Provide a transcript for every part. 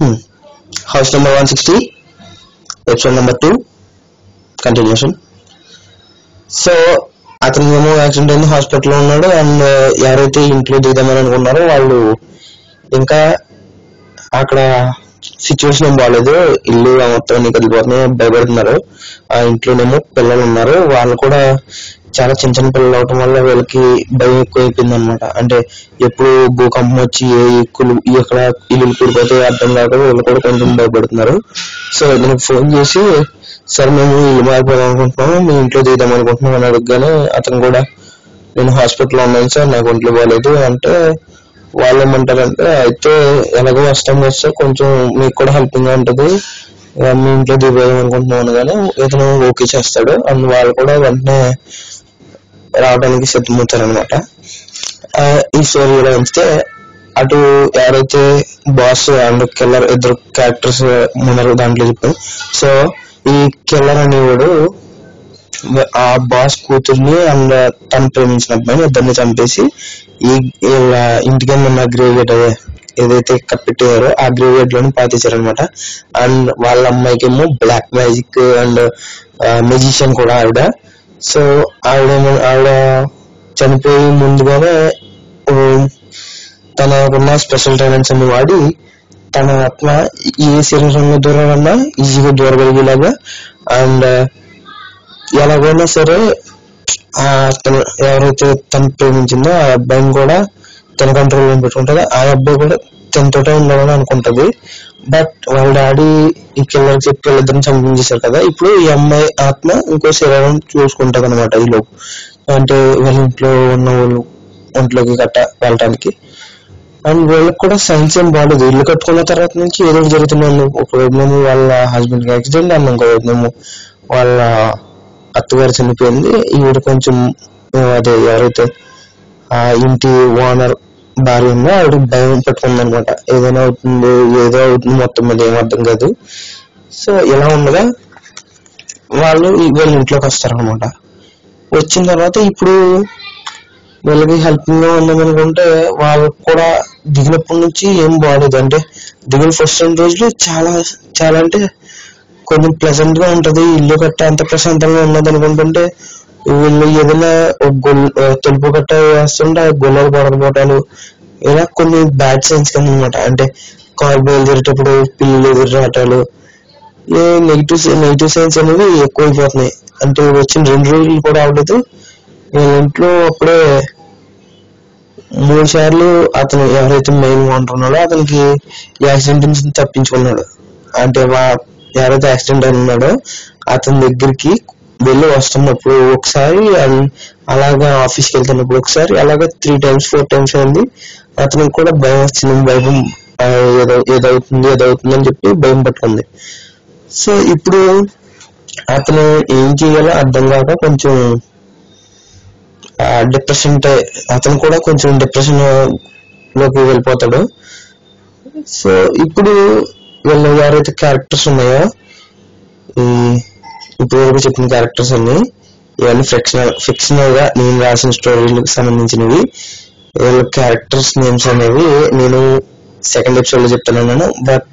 House number one sixty episode number two continuation so అతను ఏమో accident అయింది హాస్పిటల్లో ఉన్నాడు అండ్ uh, ఎవరైతే ఇంట్లో దిగుదామని అనుకున్నారో వాళ్ళు ఇంకా అక్కడ సిచ్యువేషన్ ఏం బాగాలేదు ఇల్లు మొత్తం నీకు వెళ్ళిపోతున్నాయి భయపడుతున్నారు. ఆ ఇంట్లోనేమో పిల్లలు ఉన్నారు. వాళ్ళు కూడా చాలా చిన్న చిన్న పిల్లలు అవటం వల్ల వీళ్ళకి భయం ఎక్కువ అయిపోయింది అనమాట అంటే ఎప్పుడు భూకంపం వచ్చి ఏ ఎక్కులు ఎక్కడ ఇల్లు కూడిపోతే అర్థం కాక వీళ్ళు కూడా కొంచెం భయపడుతున్నారు. సో ఇతనికి ఫోన్ చేసి సార్ మేము ఇల్లు మారిపోదాం అనుకుంటున్నాము మీ ఇంట్లో దిగుదాం అనుకుంటున్నాం అని అడగగానే అతను కూడా నేను హాస్పిటల్లో ఉన్నాను సార్ నాకు ఒంట్లో బాగాలేదు అంటే వాళ్ళు ఏమంటారంటే అయితే ఎలాగో వస్తాం కదా సార్ కొంచెం మీకు కూడా హెల్పింగ్ ఉంటుంది. మీ ఇంట్లో దిగుదాం అనుకుంటున్నాను కానీ ఇతను ఓకే చేస్తాడు అండ్ వాళ్ళు కూడా వెంటనే రావడానికి సిద్ధమవుతారు అనమాట ఈ స్టోరీ కూడా ఉంచితే అటు ఎవరైతే బాస్ అండ్ కిల్లర్ ఇద్దరు క్యారెక్టర్స్ ఉన్నారు దాంట్లో చెప్పాను. సో ఈ కిల్లర్ అనేవాడు ఆ బాస్ కూతుర్ని అండ్ తను ప్రేమించిన అబ్బాయిని ఇద్దరిని చంపేసి ఈ ఇంటికి ఉన్న గ్రేవియట్ అదే ఏదైతే కప్పెట్టారో ఆ గ్రేవియట్లోని పాతించారనమాట అండ్ వాళ్ళ అమ్మాయికి ఏమో బ్లాక్ మ్యాజిక్ అండ్ మెజిషియన్ కూడా ఆవిడ. సో ఆవిడ ఆవిడ చనిపోయి ముందుగానే ఉమ్, తనకున్న స్పెషల్ టాలెంట్స్ అన్ని వాడి తన ఆత్మ ఏ శరీరంలో దూరాలన్నా ఈజీగా దూరగలిగేలాగా అండ్ ఎలాగైనా సరే ఆ తను ఎవరైతే తను ప్రేమించిందో ఆ అబ్బాయిని కూడా తన కంట్రోల్లో పెట్టుకుంటారో ఆ అబ్బాయి కూడా తనతోటే ఉండాలని అనుకుంటది. బట్ వాళ్ళ డాడీ ఈ కిల్లర్ చెప్పి వీళ్ళిద్దరిని చంపించేశారు కదా. ఇప్పుడు ఈ అమ్మాయి ఆత్మ ఇంకో శరీరం చూసుకుంటది అనమాట ఈ లోపు. అంటే వాళ్ళ ఇంట్లో ఉన్న వాళ్ళు ఒంట్లోకి గట్ట వెళ్ళటానికి. అండ్ వీళ్ళకి కూడా సైన్స్ ఏం బాగాలేదు ఇల్లు కట్టుకున్న తర్వాత నుంచి ఏదో ఒకటి ఒక వైపునేమో వాళ్ళ హస్బెండ్కి యాక్సిడెంట్ అండ్ ఇంకో వైపునేమో వాళ్ళ అత్తగారు చనిపోయింది. ఈవిడ కొంచెం అదే ఎవరైతే ఆ ఇంటి ఓనర్ భార్య ఏమో ఆవిడ భయం పెట్టుకుంది అనమాట ఏదైనా అవుతుంది ఏదో అవుతుంది మొత్తం మీద ఏం అర్థం కాదు. సో ఇలా ఉండగా వాళ్ళు వీళ్ళ ఇంట్లోకి వస్తారనమాట. వచ్చిన తర్వాత ఇప్పుడు వీళ్ళకి హెల్పింగ్గా ఉందాం అనుకుంటే వాళ్ళకి కూడా దిగినప్పటి నుంచి ఏం బాగాలేదు అంటే దిగిన ఫస్ట్ రెండు రోజులు చాలా చాలా అంటే కొంచెం ప్లెజెంట్గా ఉంటది. ఇల్లు కట్ట అంత ప్రశాంతంగా ఉన్నది అనుకుంటుంటే వీళ్ళు ఏదైనా తలుపు గట్ట వేస్తుంటే ఆ గొల్లలు పడకపోవటాలు ఇలా కొన్ని బ్యాడ్ సైన్స్ కింద అనమాట అంటే కార్ బయలుదేరేటప్పుడు పిల్లలు ఎదురు రావటాలు నెగిటివ్ నెగిటివ్ సైన్స్ అనేవి ఎక్కువైపోతున్నాయి అంటే వచ్చిన రెండు రోజులు కూడా అవ్వలేదు నేను ఇంట్లో అప్పుడే మూడు సార్లు అతను ఎవరైతే మెయిన్ ఓనర్ ఉన్నాడో అతనికి యాక్సిడెంట్ నుంచి తప్పించుకున్నాడు అంటే వా ఎవరైతే యాక్సిడెంట్ అయిన ఉన్నాడో అతని దగ్గరికి వెళ్ళి వస్తున్నప్పుడు ఒకసారి అన్- అలాగా ఆఫీస్కి వెళ్తున్నప్పుడు ఒకసారి అలాగా త్రీ టైమ్స్ ఫోర్ టైమ్స్ అయింది అతనికి కూడా భయం వచ్చింది భయం ఏదో ఏదవుతుంది ఏదవుతుంది అని చెప్పి భయం పట్టుకుంది. సో ఇప్పుడు అతను ఏం చేయాలో అర్థం కాక కొంచెం డిప్రెషన్ అతను కూడా కొంచెం డిప్రెషన్లోకి వెళ్ళిపోతాడు. సో ఇప్పుడు వీళ్ళు ఎవరైతే క్యారెక్టర్స్ ఉన్నాయో? ఈ ఇప్పుడు వరకు చెప్పిన క్యారెక్టర్స్ అన్ని ఇవన్నీ ఫిక్షనల్ ఫిక్షనల్గా నేను రాసిన స్టోరీలకు సంబంధించినవి. వీళ్ళ క్యారెక్టర్స్ నేమ్స్ అనేవి నేను సెకండ్ ఎపిసోడ్లో చెప్తున్నాను. బట్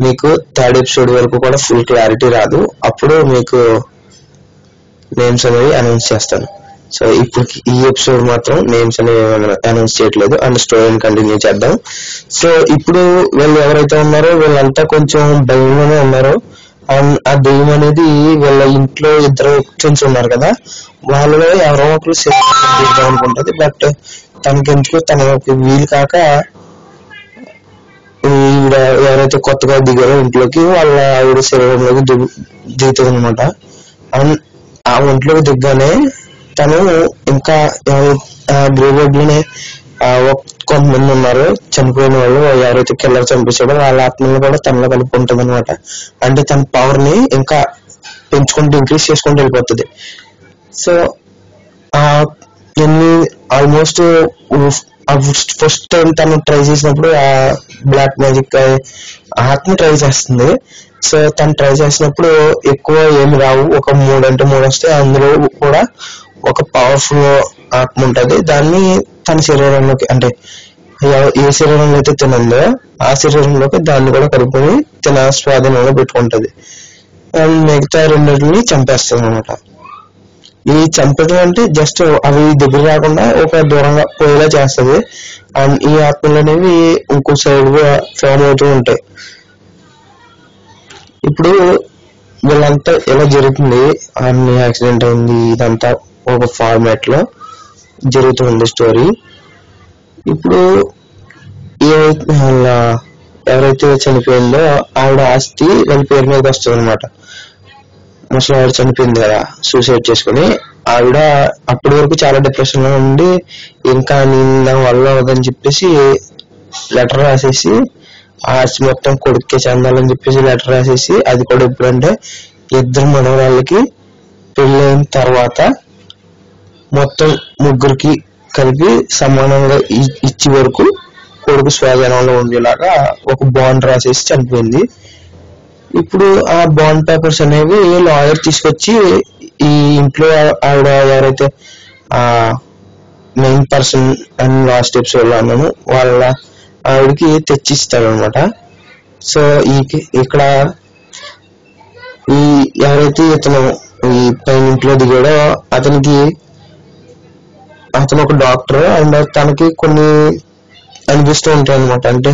మీకు థర్డ్ ఎపిసోడ్ వరకు కూడా ఫుల్ క్లారిటీ రాదు. అప్పుడు మీకు నేమ్స్ అనేవి అనౌన్స్ చేస్తాను. సో ఇప్పుడు ఈ ఎపిసోడ్ మాత్రం నేమ్స్ అనేవి అనౌన్స్ చేయట్లేదు. అండ్ స్టోరీని కంటిన్యూ చేద్దాం. సో ఇప్పుడు వీళ్ళు ఎవరైతే ఉన్నారో వీళ్ళంతా కొంచెం భయంలోనే ఉన్నారో ఆ దెయ్యం అనేది వీళ్ళ ఇంట్లో ఇద్దరు ఫ్రెండ్స్ ఉన్నారు కదా. వాళ్ళలో ఎవరో ఒకరు చేద్దాం అనుకుంటది. బట్ తనకి ఎందుకు తనకి వీలు కాక ఈవిడ ఎవరైతే కొత్తగా దిగారో ఇంట్లోకి వాళ్ళ ఆవిడ శరీరంలోకి దిగు దిగుతుంది అనమాట ఆ ఒంట్లోకి దిగ్గానే తను ఇంకా గ్రేవ్యార్డ్ ఆ, కొంతమంది ఉన్నారు. చనిపోయిన వాళ్ళు ఎవరైతే కిల్లర్ చంపేశాడో వాళ్ళ ఆత్మలను కూడా తనలో కలుపుకుంటుంది అనమాట అంటే తన పవర్ని ఇంకా పెంచుకుంటూ ఇంక్రీజ్ చేసుకుంటూ వెళ్ళిపోతుంది. సో ఆ ఎన్ని ఆల్మోస్ట్ ఫస్ట్ టైం తను ట్రై చేసినప్పుడు ఆ బ్లాక్ మ్యాజిక్ ఆత్మ ట్రై చేస్తుంది. సో తను ట్రై చేసినప్పుడు ఎక్కువ ఏమి రావు. ఒక మూడు అంటే మూడు వస్తే అందులో కూడా ఒక పవర్ఫుల్ ఆత్మ ఉంటుంది. దాన్ని తన శరీరంలోకి అంటే ఏ శరీరంలో అయితే తినందో ఆ శరీరంలోకి దాన్ని కూడా కలుపుకొని తన స్వాధీనంలో పెట్టుకుంటది. అండ్ మిగతా రెండింటిని చంపేస్తుంది అనమాట ఈ చంపడం అంటే జస్ట్ అవి దగ్గర రాకుండా ఒక దూరంగా పోయేలా చేస్తుంది. అండ్ ఈ ఆత్మలు అనేవి ఇంకో సైడ్గా ఫామ్ అవుతూ ఉంటాయి. ఇప్పుడు వీళ్ళంతా ఇలా జరుగుతుంది? అన్ని యాక్సిడెంట్ అయింది ఇదంతా ఒక ఫార్మాట్లో. జరుగుతుంది స్టోరీ. ఇప్పుడు ఏవైతే ఎవరైతే చనిపోయిందో ఆవిడ ఆస్తి వాళ్ళ పేరు మీద వస్తుంది అనమాట ముసలి ఆవిడ చనిపోయింది కదా సూసైడ్ చేసుకుని. ఆవిడ అప్పటి వరకు చాలా డిప్రెషన్లో ఉండి ఇంకా నేను వల్ల అవదని చెప్పేసి లెటర్ రాసేసి ఆస్తి మొత్తం కొడుక్కే చెందాలని చెప్పేసి లెటర్ రాసేసి అది కూడా ఎప్పుడంటే ఇద్దరు మనవరాళ్ళకి పెళ్ళైన తర్వాత మొత్తం ముగ్గురికి కలిపి సమానంగా ఇ- ఇచ్చే వరకు కొడుకు స్వాధీనంలో ఉండేలాగా ఒక బాండ్ రాసేసి చనిపోయింది. ఇప్పుడు ఆ బాండ్ పేపర్స్ అనేవి లాయర్ తీసుకొచ్చి ఈ ఇంట్లో ఆవిడ ఎవరైతే ఆ main person and last steps వాళ్ళు అన్నాను వాళ్ళ ఆవిడకి తెచ్చిస్తారనమాట సో ఈ ఇక్కడ ఈ ఎవరైతే ఇతను ఈ పైన ఇంట్లో దిగాడో అతనికి అతను ఒక డాక్టర్ అండ్ తనకి కొన్ని అనిపిస్తూ ఉంటాయి అనమాట అంటే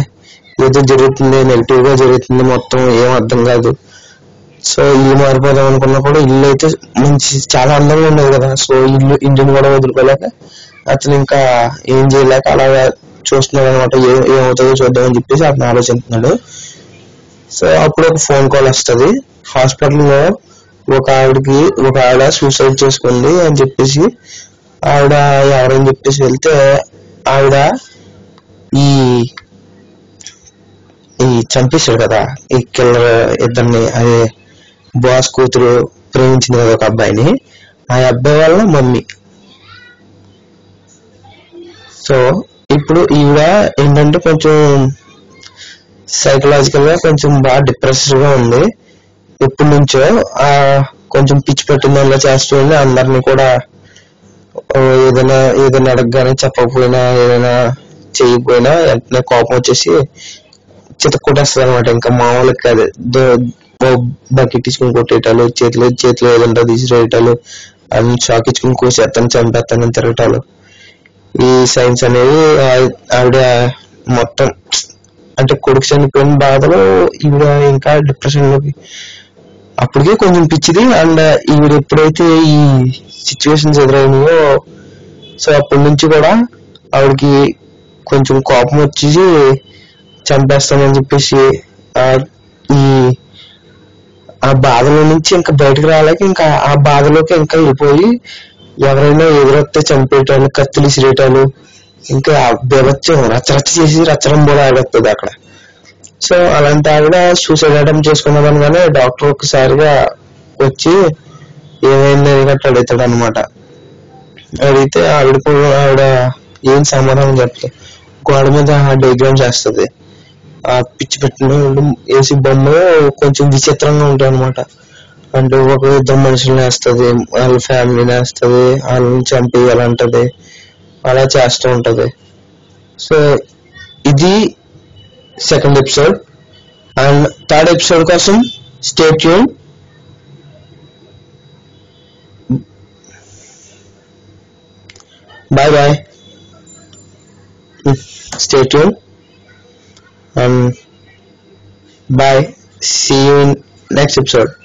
ఏదో జరుగుతుంది నెగిటివ్గా జరుగుతుంది మొత్తం ఏం అర్థం కాదు. సో ఇల్లు మారిపోదాం అనుకున్నప్పుడు ఇల్లు అయితే మంచి చాలా అందంగా ఉండేది కదా. సో ఇల్లు ఇంటిని కూడా వదులుకోలేక అతను ఇంకా ఏం చేయలేక అలాగా చూస్తున్నాడు అనమాట ఏమవుతుందో చూద్దామని చెప్పేసి అతను ఆలోచిస్తున్నాడు. సో అప్పుడు ఒక ఫోన్ కాల్ వస్తుంది. హాస్పిటల్లో ఒక ఆవిడకి ఒక ఆవిడ సూసైడ్ చేసుకుంది అని చెప్పేసి ఆవిడ ఎవరని చెప్పేసి వెళ్తే ఆవిడ ఈ ఈ చంపేశాడు కదా ఈ కిల్లర్ ఇద్దరిని అదే బాస్ కూతురు ప్రేమించింది కదా ఒక అబ్బాయిని ఆ అబ్బాయి వల్ల మమ్మీ. సో ఇప్పుడు ఈవిడ ఏంటంటే కొంచెం సైకలాజికల్గా కొంచెం బాగా డిప్రెస్డ్గా ఉంది. ఎప్పటి నుంచో ఆ కొంచెం పిచ్చి పెట్టిన అలా చేస్తూ అందరినీ కూడా ఏదైనా ఏదైనా అడగగానే చెప్పకపోయినా ఏదైనా చేయకపోయినా వెంటనే కోపం వచ్చేసి చితక్కొట్టేస్తుంది అనమాట ఇంకా మామూలు కాదు. బకెట్ ఇచ్చుకుని కొట్టేయటాలు చేతిలో చేతిలో ఏదంటే తీసిరేయటాలు అని షాక్ ఇచ్చుకుని కోసేస్తాను చంపేస్తాను తిరగటాలు. ఈ సైన్స్ అనేది ఆవిడ మొత్తం అంటే కొడుకు చనిపోయిన బాధలో ఈవిడ ఇంకా డిప్రెషన్లోకి అప్పటికే కొంచెం పిచ్చిది అండ్ ఈవిడ ఎప్పుడైతే ఈ సిచ్యువేషన్స్ ఎదురైనాయో సో అప్పటి నుంచి కూడా ఆవిడకి కొంచెం కోపం వచ్చేసి చంపేస్తానని చెప్పేసి ఈ ఆ బాధలో నుంచి ఇంకా బయటకు రాలేక ఇంకా ఆ బాధలోకి ఇంకా వెళ్ళిపోయి ఎవరైనా ఎదురొస్తే చంపేయటాలు కత్తులు ఇసిరేయటాలు ఇంకా బెవచ్చం రచ్చరచ్చ చేసి రచ్చడం కూడా ఆడొస్తుంది అక్కడ. సో అలాంటి ఆవిడ సూసైడ్ అటెంప్ట్ చేసుకున్నదనగానే డాక్టర్ ఒకసారిగా వచ్చి ఏమైంది అని గట్రా అడుగుతాడు అనమాట అడిగితే ఆవిడ కూడా ఆవిడ ఏం సమాధానం చెప్పలేదు గోడ మీద డయాగ్రామ్ చేస్తుంది. ఆ పిచ్చి పెట్టిన వేసి బొమ్మ కొంచెం విచిత్రంగా ఉంటాయి అనమాట అంటే ఒక ఇద్దరు మనుషులను వేస్తుంది వాళ్ళ ఫ్యామిలీని వేస్తుంది వాళ్ళని చంపేయాలంటది అలా చేస్తూ ఉంటది. సో ఇది second episode. And third episode kosam stay tuned. Bye bye. Stay tuned. And bye. See you in next episode.